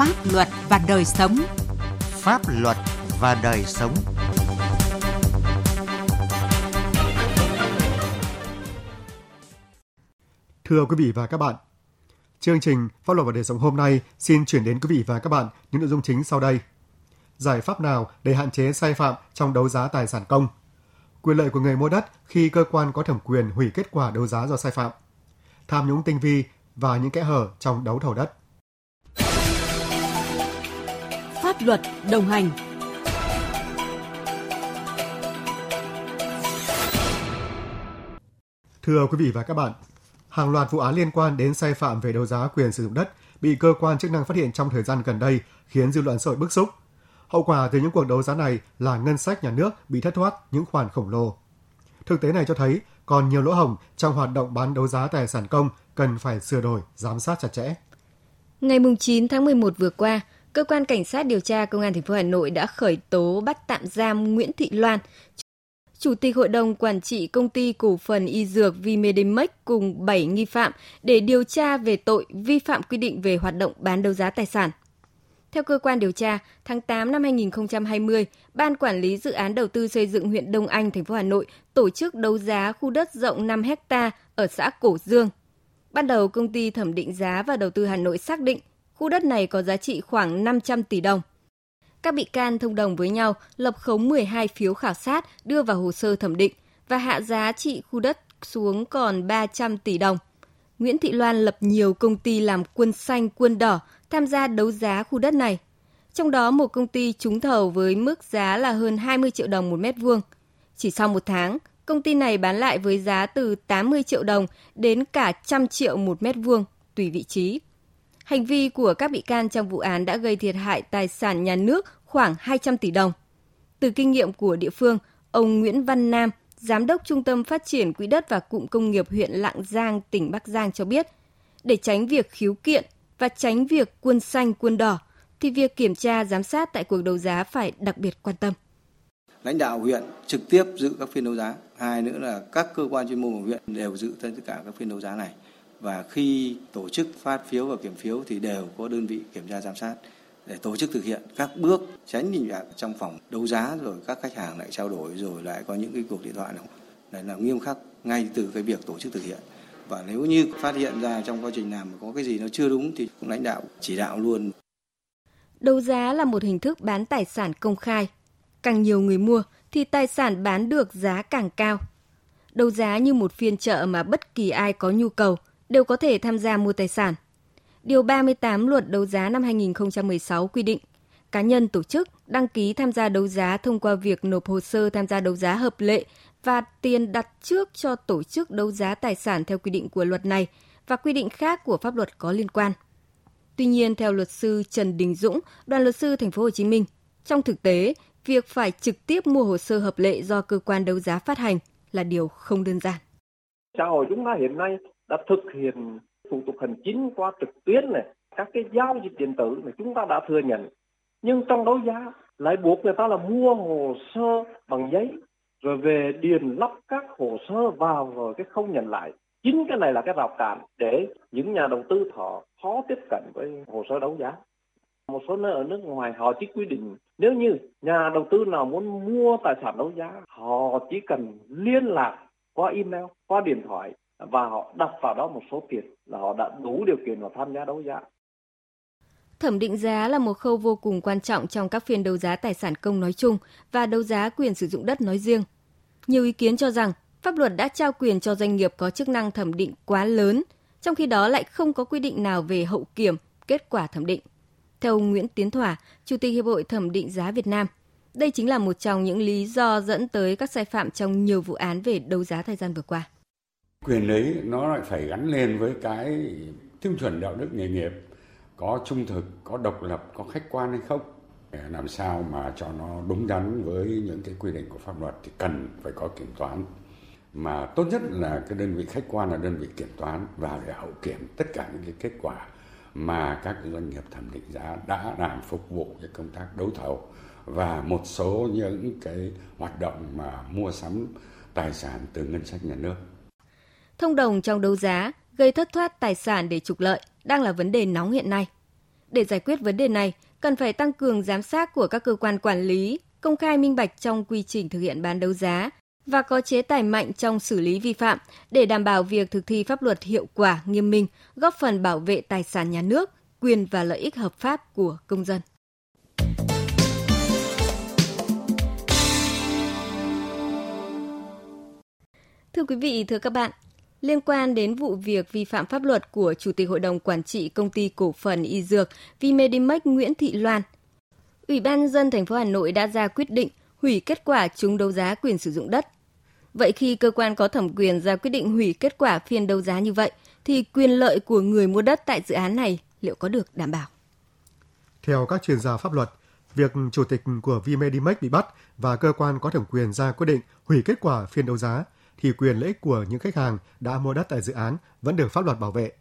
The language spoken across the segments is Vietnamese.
Pháp luật và đời sống. Pháp luật và đời sống. Thưa quý vị và các bạn, chương trình Pháp luật và đời sống hôm nay xin chuyển đến quý vị và các bạn những nội dung chính sau đây. Giải pháp nào để hạn chế sai phạm trong đấu giá tài sản công? Quyền lợi của người mua đất khi cơ quan có thẩm quyền hủy kết quả đấu giá do sai phạm. Tham nhũng tinh vi và những kẽ hở trong đấu thầu đất. Pháp luật đồng hành Thưa quý vị và các bạn, hàng loạt vụ án liên quan đến sai phạm về đấu giá quyền sử dụng đất bị cơ quan chức năng phát hiện trong thời gian gần đây khiến dư luận xã hội bức xúc. Hậu quả từ những cuộc đấu giá này là ngân sách nhà nước bị thất thoát những khoản khổng lồ. Thực tế này cho thấy còn nhiều lỗ hổng trong hoạt động bán đấu giá tài sản công cần phải sửa đổi, giám sát chặt chẽ. Ngày 9 tháng 11 vừa qua, cơ quan cảnh sát điều tra công an thành phố Hà Nội đã khởi tố bắt tạm giam Nguyễn Thị Loan, Chủ tịch Hội đồng Quản trị Công ty Cổ phần Y Dược Vimedimax cùng 7 nghi phạm để điều tra về tội vi phạm quy định về hoạt động bán đấu giá tài sản. Theo cơ quan điều tra, tháng 8 năm 2020, Ban Quản lý Dự án Đầu tư xây dựng huyện Đông Anh, thành phố Hà Nội tổ chức đấu giá khu đất rộng 5 hecta ở xã Cổ Dương. Ban đầu, công ty thẩm định giá và đầu tư Hà Nội xác định khu đất này có giá trị khoảng 500 tỷ đồng. Các bị can thông đồng với nhau lập khống 12 phiếu khảo sát đưa vào hồ sơ thẩm định và hạ giá trị khu đất xuống còn 300 tỷ đồng. Nguyễn Thị Loan lập nhiều công ty làm quân xanh, quân đỏ tham gia đấu giá khu đất này. Trong đó một công ty trúng thầu với mức giá là hơn 20 triệu đồng một mét vuông. Chỉ sau một tháng, công ty này bán lại với giá từ 80 triệu đồng đến cả trăm triệu một mét vuông, tùy vị trí. Hành vi của các bị can trong vụ án đã gây thiệt hại tài sản nhà nước khoảng 200 tỷ đồng. Từ kinh nghiệm của địa phương, ông Nguyễn Văn Nam, Giám đốc Trung tâm Phát triển Quỹ đất và Cụm Công nghiệp huyện Lạng Giang, tỉnh Bắc Giang cho biết, để tránh việc khiếu kiện và tránh việc quân xanh quân đỏ, thì việc kiểm tra giám sát tại cuộc đấu giá phải đặc biệt quan tâm. Lãnh đạo huyện trực tiếp giữ các phiên đấu giá, hai nữa là các cơ quan chuyên môn của huyện đều giữ tất cả các phiên đấu giá này và khi tổ chức phát phiếu và kiểm phiếu thì đều có đơn vị kiểm tra giám sát để tổ chức thực hiện các bước tránh tình trạng trong phòng đấu giá rồi các khách hàng lại trao đổi rồi lại có những cái cuộc điện thoại này là nghiêm khắc ngay từ cái việc tổ chức thực hiện và nếu như phát hiện ra trong quá trình làm có cái gì nó chưa đúng thì cũng lãnh đạo chỉ đạo luôn. Đấu giá là một hình thức bán tài sản công khai. Càng nhiều người mua thì tài sản bán được giá càng cao. Đấu giá như một phiên chợ mà bất kỳ ai có nhu cầu đều có thể tham gia mua tài sản. Điều 38 luật đấu giá năm 2016 quy định, cá nhân tổ chức đăng ký tham gia đấu giá thông qua việc nộp hồ sơ tham gia đấu giá hợp lệ và tiền đặt trước cho tổ chức đấu giá tài sản theo quy định của luật này và quy định khác của pháp luật có liên quan. Tuy nhiên, theo luật sư Trần Đình Dũng, đoàn luật sư thành phố Hồ Chí Minh, trong thực tế, việc phải trực tiếp mua hồ sơ hợp lệ do cơ quan đấu giá phát hành là điều không đơn giản. Xã hội chúng ta hiện nay đã thực hiện thủ tục hành chính qua trực tuyến này, các cái giao dịch điện tử này chúng ta đã thừa nhận. Nhưng trong đấu giá lại buộc người ta là mua hồ sơ bằng giấy rồi về điền lắp các hồ sơ vào rồi cái không nhận lại chính cái này là cái rào cản để những nhà đầu tư họ khó tiếp cận với hồ sơ đấu giá một số nơi ở nước ngoài họ chỉ quy định nếu như nhà đầu tư nào muốn mua tài sản đấu giá họ chỉ cần liên lạc qua email qua điện thoại và họ đặt vào đó một số tiền là họ đã đủ điều kiện vào tham gia đấu giá Thẩm định giá là một khâu vô cùng quan trọng trong các phiên đấu giá tài sản công nói chung và đấu giá quyền sử dụng đất nói riêng. Nhiều ý kiến cho rằng pháp luật đã trao quyền cho doanh nghiệp có chức năng thẩm định quá lớn, trong khi đó lại không có quy định nào về hậu kiểm kết quả thẩm định. Theo ông Nguyễn Tiến Thỏa, Chủ tịch Hiệp hội Thẩm định giá Việt Nam, đây chính là một trong những lý do dẫn tới các sai phạm trong nhiều vụ án về đấu giá thời gian vừa qua. Quyền ấy nó lại phải gắn liền với cái tiêu chuẩn đạo đức nghề nghiệp có trung thực, có độc lập, có khách quan hay không. Để làm sao mà cho nó đúng đắn với những cái quy định của pháp luật thì cần phải có kiểm toán. Mà tốt nhất là cái đơn vị khách quan là đơn vị kiểm toán và để hậu kiểm tất cả những cái kết quả mà các doanh nghiệp thẩm định giá đã làm phục vụ cho công tác đấu thầu và một số những cái hoạt động mà mua sắm tài sản từ ngân sách nhà nước. Thông đồng trong đấu giá gây thất thoát tài sản để trục lợi đang là vấn đề nóng hiện nay. Để giải quyết vấn đề này, cần phải tăng cường giám sát của các cơ quan quản lý, công khai minh bạch trong quy trình thực hiện bán đấu giá và có chế tài mạnh trong xử lý vi phạm để đảm bảo việc thực thi pháp luật hiệu quả, nghiêm minh, góp phần bảo vệ tài sản nhà nước, quyền và lợi ích hợp pháp của công dân. Thưa quý vị, thưa các bạn, liên quan đến vụ việc vi phạm pháp luật của Chủ tịch Hội đồng Quản trị Công ty Cổ phần Y Dược Vimedimax Nguyễn Thị Loan, Ủy ban dân thành phố Hà Nội đã ra quyết định hủy kết quả trúng đấu giá quyền sử dụng đất. Vậy khi cơ quan có thẩm quyền ra quyết định hủy kết quả phiên đấu giá như vậy, thì quyền lợi của người mua đất tại dự án này liệu có được đảm bảo? Theo các chuyên gia pháp luật, việc chủ tịch của Vimedimax bị bắt và cơ quan có thẩm quyền ra quyết định hủy kết quả phiên đấu giá thì quyền lợi ích của những khách hàng đã mua đất tại dự án vẫn được pháp luật bảo vệ.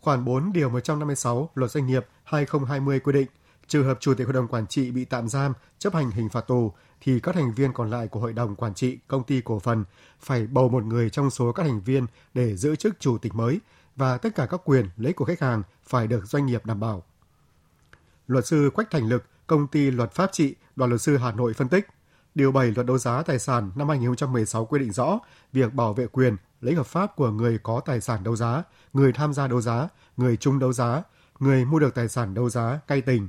Khoản 4 điều 156 Luật Doanh nghiệp 2020 quy định, trường hợp chủ tịch hội đồng quản trị bị tạm giam chấp hành hình phạt tù thì các thành viên còn lại của hội đồng quản trị công ty cổ phần phải bầu một người trong số các thành viên để giữ chức chủ tịch mới và tất cả các quyền lấy của khách hàng phải được doanh nghiệp đảm bảo. Luật sư Quách Thành Lực, công ty luật pháp trị, đoàn luật sư Hà Nội phân tích, Điều 7 Luật đấu giá tài sản năm 2016 quy định rõ việc bảo vệ quyền lấy hợp pháp của người có tài sản đấu giá, người tham gia đấu giá, người chung đấu giá, người mua được tài sản đấu giá cay tình.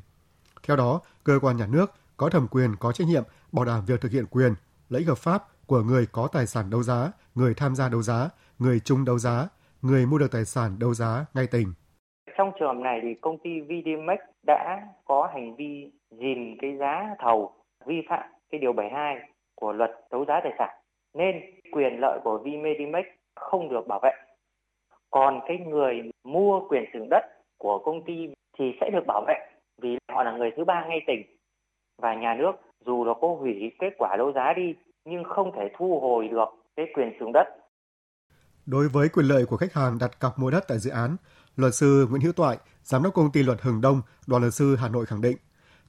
Theo đó, cơ quan nhà nước có thẩm quyền có trách nhiệm bảo đảm việc thực hiện quyền lấy hợp pháp của người có tài sản đấu giá, người tham gia đấu giá, người chung đấu giá, người mua được tài sản đấu giá ngay tình. Trong trường hợp này thì công ty VDMX đã có hành vi dìm cái giá thầu vi phạm cái điều 72 của luật đấu giá tài sản nên quyền lợi của Vmedimax không được bảo vệ. Còn cái người mua quyền sử dụng đất của công ty thì sẽ được bảo vệ vì họ là người thứ ba ngay tỉnh và nhà nước dù nó có hủy kết quả đấu giá đi nhưng không thể thu hồi được cái quyền sử dụng đất. Đối với quyền lợi của khách hàng đặt cọc mua đất tại dự án, luật sư Nguyễn Hữu Toại, giám đốc công ty luật Hừng Đông, đoàn luật sư Hà Nội khẳng định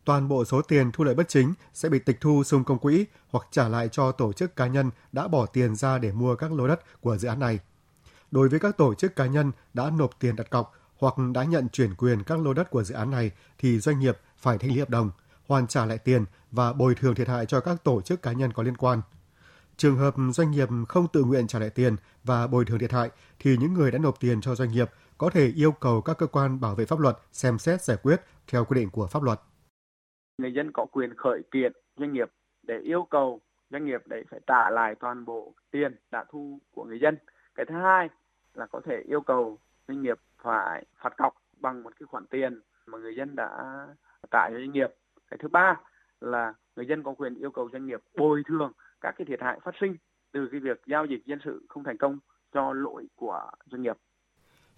toàn bộ số tiền thu lợi bất chính sẽ bị tịch thu xung công quỹ hoặc trả lại cho tổ chức cá nhân đã bỏ tiền ra để mua các lô đất của dự án này. Đối với các tổ chức cá nhân đã nộp tiền đặt cọc hoặc đã nhận chuyển quyền các lô đất của dự án này thì doanh nghiệp phải thanh lý hợp đồng, hoàn trả lại tiền và bồi thường thiệt hại cho các tổ chức cá nhân có liên quan. Trường hợp doanh nghiệp không tự nguyện trả lại tiền và bồi thường thiệt hại thì những người đã nộp tiền cho doanh nghiệp có thể yêu cầu các cơ quan bảo vệ pháp luật xem xét giải quyết theo quy định của pháp luật người dân có quyền khởi kiện doanh nghiệp để yêu cầu doanh nghiệp đấy phải trả lại toàn bộ tiền đã thu của người dân. Cái thứ hai là có thể yêu cầu doanh nghiệp phải phạt cọc bằng một cái khoản tiền mà người dân đã trả cho doanh nghiệp. Cái thứ ba là người dân có quyền yêu cầu doanh nghiệp bồi thường các cái thiệt hại phát sinh từ cái việc giao dịch dân sự không thành công do lỗi của doanh nghiệp.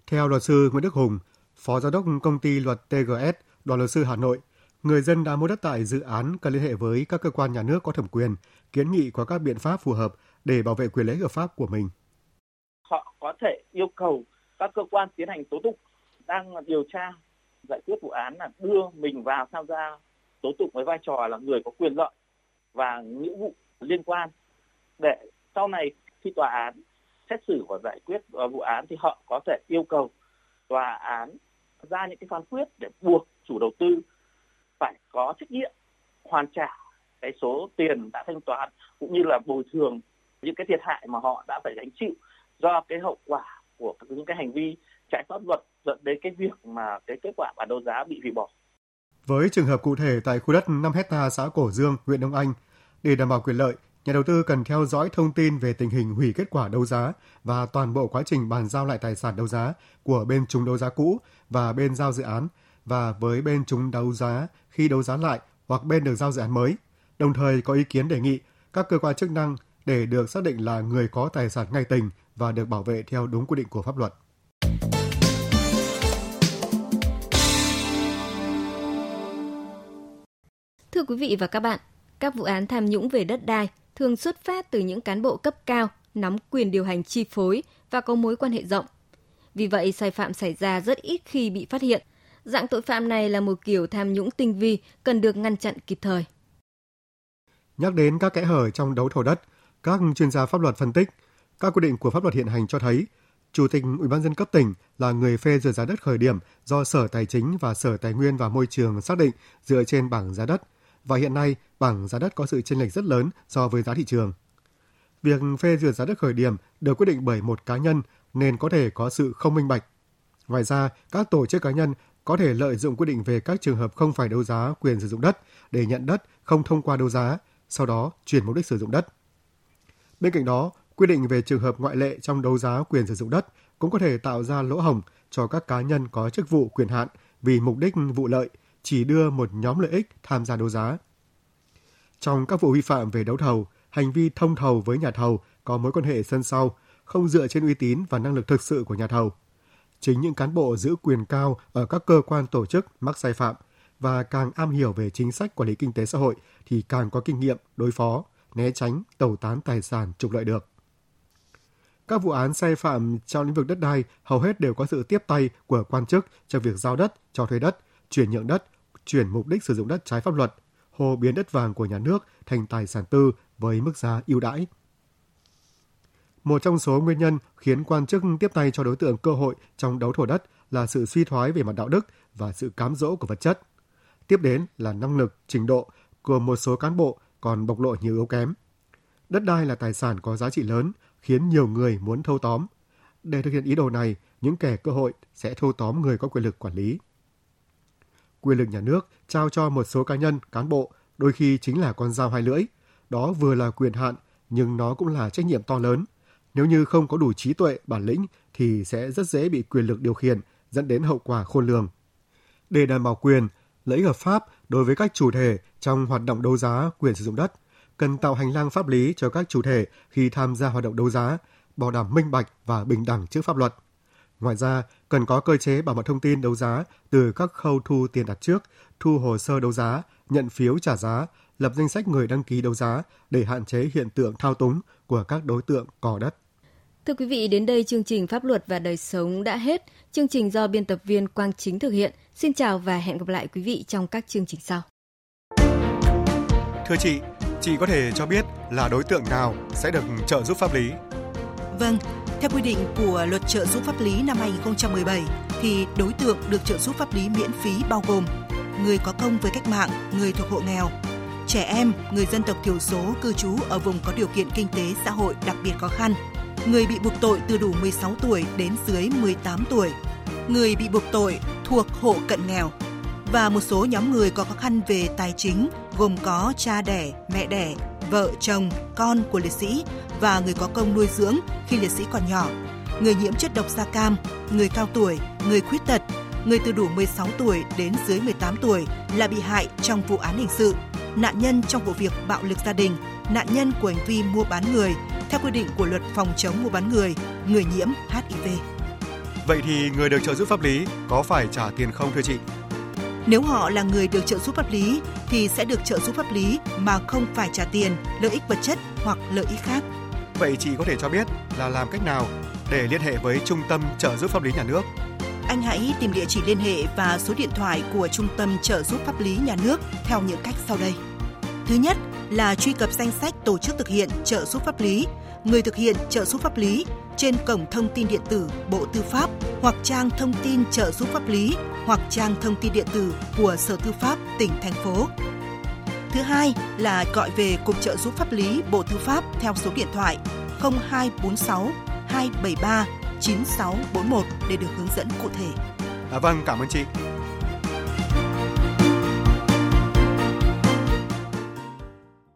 Theo luật sư Nguyễn Đức Hùng, Phó Giám đốc công ty luật TGS, đoàn luật sư Hà Nội, người dân đã mua đất tại dự án cần liên hệ với các cơ quan nhà nước có thẩm quyền, kiến nghị có các biện pháp phù hợp để bảo vệ quyền lợi hợp pháp của mình. Họ có thể yêu cầu các cơ quan tiến hành tố tụng đang điều tra giải quyết vụ án là đưa mình vào tham gia tố tụng với vai trò là người có quyền lợi và nghĩa vụ liên quan để sau này khi tòa án xét xử và giải quyết ờ, vụ án thì họ có thể yêu cầu tòa án ra những cái phán quyết để buộc chủ đầu tư có trách nhiệm hoàn trả cái số tiền đã thanh toán cũng như là bồi thường những cái thiệt hại mà họ đã phải gánh chịu do cái hậu quả của những cái hành vi trái pháp luật dẫn đến cái việc mà cái kết quả bản đấu giá bị hủy bỏ. Với trường hợp cụ thể tại khu đất 5 hecta xã Cổ Dương, huyện Đông Anh, để đảm bảo quyền lợi, nhà đầu tư cần theo dõi thông tin về tình hình hủy kết quả đấu giá và toàn bộ quá trình bàn giao lại tài sản đấu giá của bên trúng đấu giá cũ và bên giao dự án và với bên chúng đấu giá khi đấu giá lại hoặc bên được giao dự án mới. Đồng thời có ý kiến đề nghị các cơ quan chức năng để được xác định là người có tài sản ngay tình và được bảo vệ theo đúng quy định của pháp luật. Thưa quý vị và các bạn, các vụ án tham nhũng về đất đai thường xuất phát từ những cán bộ cấp cao nắm quyền điều hành chi phối và có mối quan hệ rộng. Vì vậy, sai phạm xảy ra rất ít khi bị phát hiện – Dạng tội phạm này là một kiểu tham nhũng tinh vi cần được ngăn chặn kịp thời. Nhắc đến các kẽ hở trong đấu thầu đất, các chuyên gia pháp luật phân tích, các quy định của pháp luật hiện hành cho thấy Chủ tịch Ủy ban dân cấp tỉnh là người phê duyệt giá đất khởi điểm do Sở Tài chính và Sở Tài nguyên và Môi trường xác định dựa trên bảng giá đất và hiện nay bảng giá đất có sự chênh lệch rất lớn so với giá thị trường. Việc phê duyệt giá đất khởi điểm được quyết định bởi một cá nhân nên có thể có sự không minh bạch. Ngoài ra, các tổ chức cá nhân có thể lợi dụng quy định về các trường hợp không phải đấu giá quyền sử dụng đất để nhận đất không thông qua đấu giá, sau đó chuyển mục đích sử dụng đất. Bên cạnh đó, quy định về trường hợp ngoại lệ trong đấu giá quyền sử dụng đất cũng có thể tạo ra lỗ hổng cho các cá nhân có chức vụ quyền hạn vì mục đích vụ lợi, chỉ đưa một nhóm lợi ích tham gia đấu giá. Trong các vụ vi phạm về đấu thầu, hành vi thông thầu với nhà thầu có mối quan hệ sân sau, không dựa trên uy tín và năng lực thực sự của nhà thầu. Chính những cán bộ giữ quyền cao ở các cơ quan tổ chức mắc sai phạm và càng am hiểu về chính sách quản lý kinh tế xã hội thì càng có kinh nghiệm đối phó, né tránh, tẩu tán tài sản trục lợi được. Các vụ án sai phạm trong lĩnh vực đất đai hầu hết đều có sự tiếp tay của quan chức trong việc giao đất, cho thuê đất, chuyển nhượng đất, chuyển mục đích sử dụng đất trái pháp luật, hồ biến đất vàng của nhà nước thành tài sản tư với mức giá ưu đãi. Một trong số nguyên nhân khiến quan chức tiếp tay cho đối tượng cơ hội trong đấu thầu đất là sự suy thoái về mặt đạo đức và sự cám dỗ của vật chất. Tiếp đến là năng lực, trình độ của một số cán bộ còn bộc lộ nhiều yếu kém. Đất đai là tài sản có giá trị lớn, khiến nhiều người muốn thâu tóm. Để thực hiện ý đồ này, những kẻ cơ hội sẽ thâu tóm người có quyền lực quản lý. Quyền lực nhà nước trao cho một số cá nhân, cán bộ đôi khi chính là con dao hai lưỡi. Đó vừa là quyền hạn, nhưng nó cũng là trách nhiệm to lớn. Nếu như không có đủ trí tuệ, bản lĩnh thì sẽ rất dễ bị quyền lực điều khiển, dẫn đến hậu quả khôn lường. Để đảm bảo quyền, lợi ích hợp pháp đối với các chủ thể trong hoạt động đấu giá quyền sử dụng đất, cần tạo hành lang pháp lý cho các chủ thể khi tham gia hoạt động đấu giá, bảo đảm minh bạch và bình đẳng trước pháp luật. Ngoài ra, cần có cơ chế bảo mật thông tin đấu giá từ các khâu thu tiền đặt trước, thu hồ sơ đấu giá, nhận phiếu trả giá, lập danh sách người đăng ký đấu giá để hạn chế hiện tượng thao túng của các đối tượng cò đất. Thưa quý vị, đến đây chương trình Pháp luật và đời sống đã hết. Chương trình do biên tập viên Quang Chính thực hiện. Xin chào và hẹn gặp lại quý vị trong các chương trình sau. Thưa chị, chị có thể cho biết là đối tượng nào sẽ được trợ giúp pháp lý? Vâng, theo quy định của Luật trợ giúp pháp lý năm 2017 thì đối tượng được trợ giúp pháp lý miễn phí bao gồm người có công với cách mạng, người thuộc hộ nghèo, trẻ em, người dân tộc thiểu số cư trú ở vùng có điều kiện kinh tế xã hội đặc biệt khó khăn, người bị buộc tội từ đủ 16 tuổi đến dưới 18 tuổi, người bị buộc tội thuộc hộ cận nghèo. Và một số nhóm người có khó khăn về tài chính gồm có cha đẻ, mẹ đẻ, vợ, chồng, con của liệt sĩ và người có công nuôi dưỡng khi liệt sĩ còn nhỏ, người nhiễm chất độc da cam, người cao tuổi, người khuyết tật, người từ đủ 16 tuổi đến dưới 18 tuổi là bị hại trong vụ án hình sự, nạn nhân trong vụ việc bạo lực gia đình, nạn nhân của hành vi mua bán người theo quy định của luật phòng chống mua bán người, người nhiễm HIV. Vậy thì người được trợ giúp pháp lý có phải trả tiền không thưa chị? Nếu họ là người được trợ giúp pháp lý thì sẽ được trợ giúp pháp lý mà không phải trả tiền, lợi ích vật chất hoặc lợi ích khác. Vậy chị có thể cho biết là làm cách nào để liên hệ với Trung tâm trợ giúp pháp lý nhà nước? Anh hãy tìm địa chỉ liên hệ và số điện thoại của Trung tâm trợ giúp pháp lý nhà nước theo những cách sau đây. Thứ nhất là truy cập danh sách tổ chức thực hiện trợ giúp pháp lý, người thực hiện trợ giúp pháp lý trên cổng thông tin điện tử Bộ Tư pháp hoặc trang thông tin trợ giúp pháp lý hoặc trang thông tin điện tử của Sở Tư pháp tỉnh thành phố. Thứ hai là gọi về Cục trợ giúp pháp lý Bộ Tư pháp theo số điện thoại 0246 273 9641 để được hướng dẫn cụ thể. À, vâng, cảm ơn chị.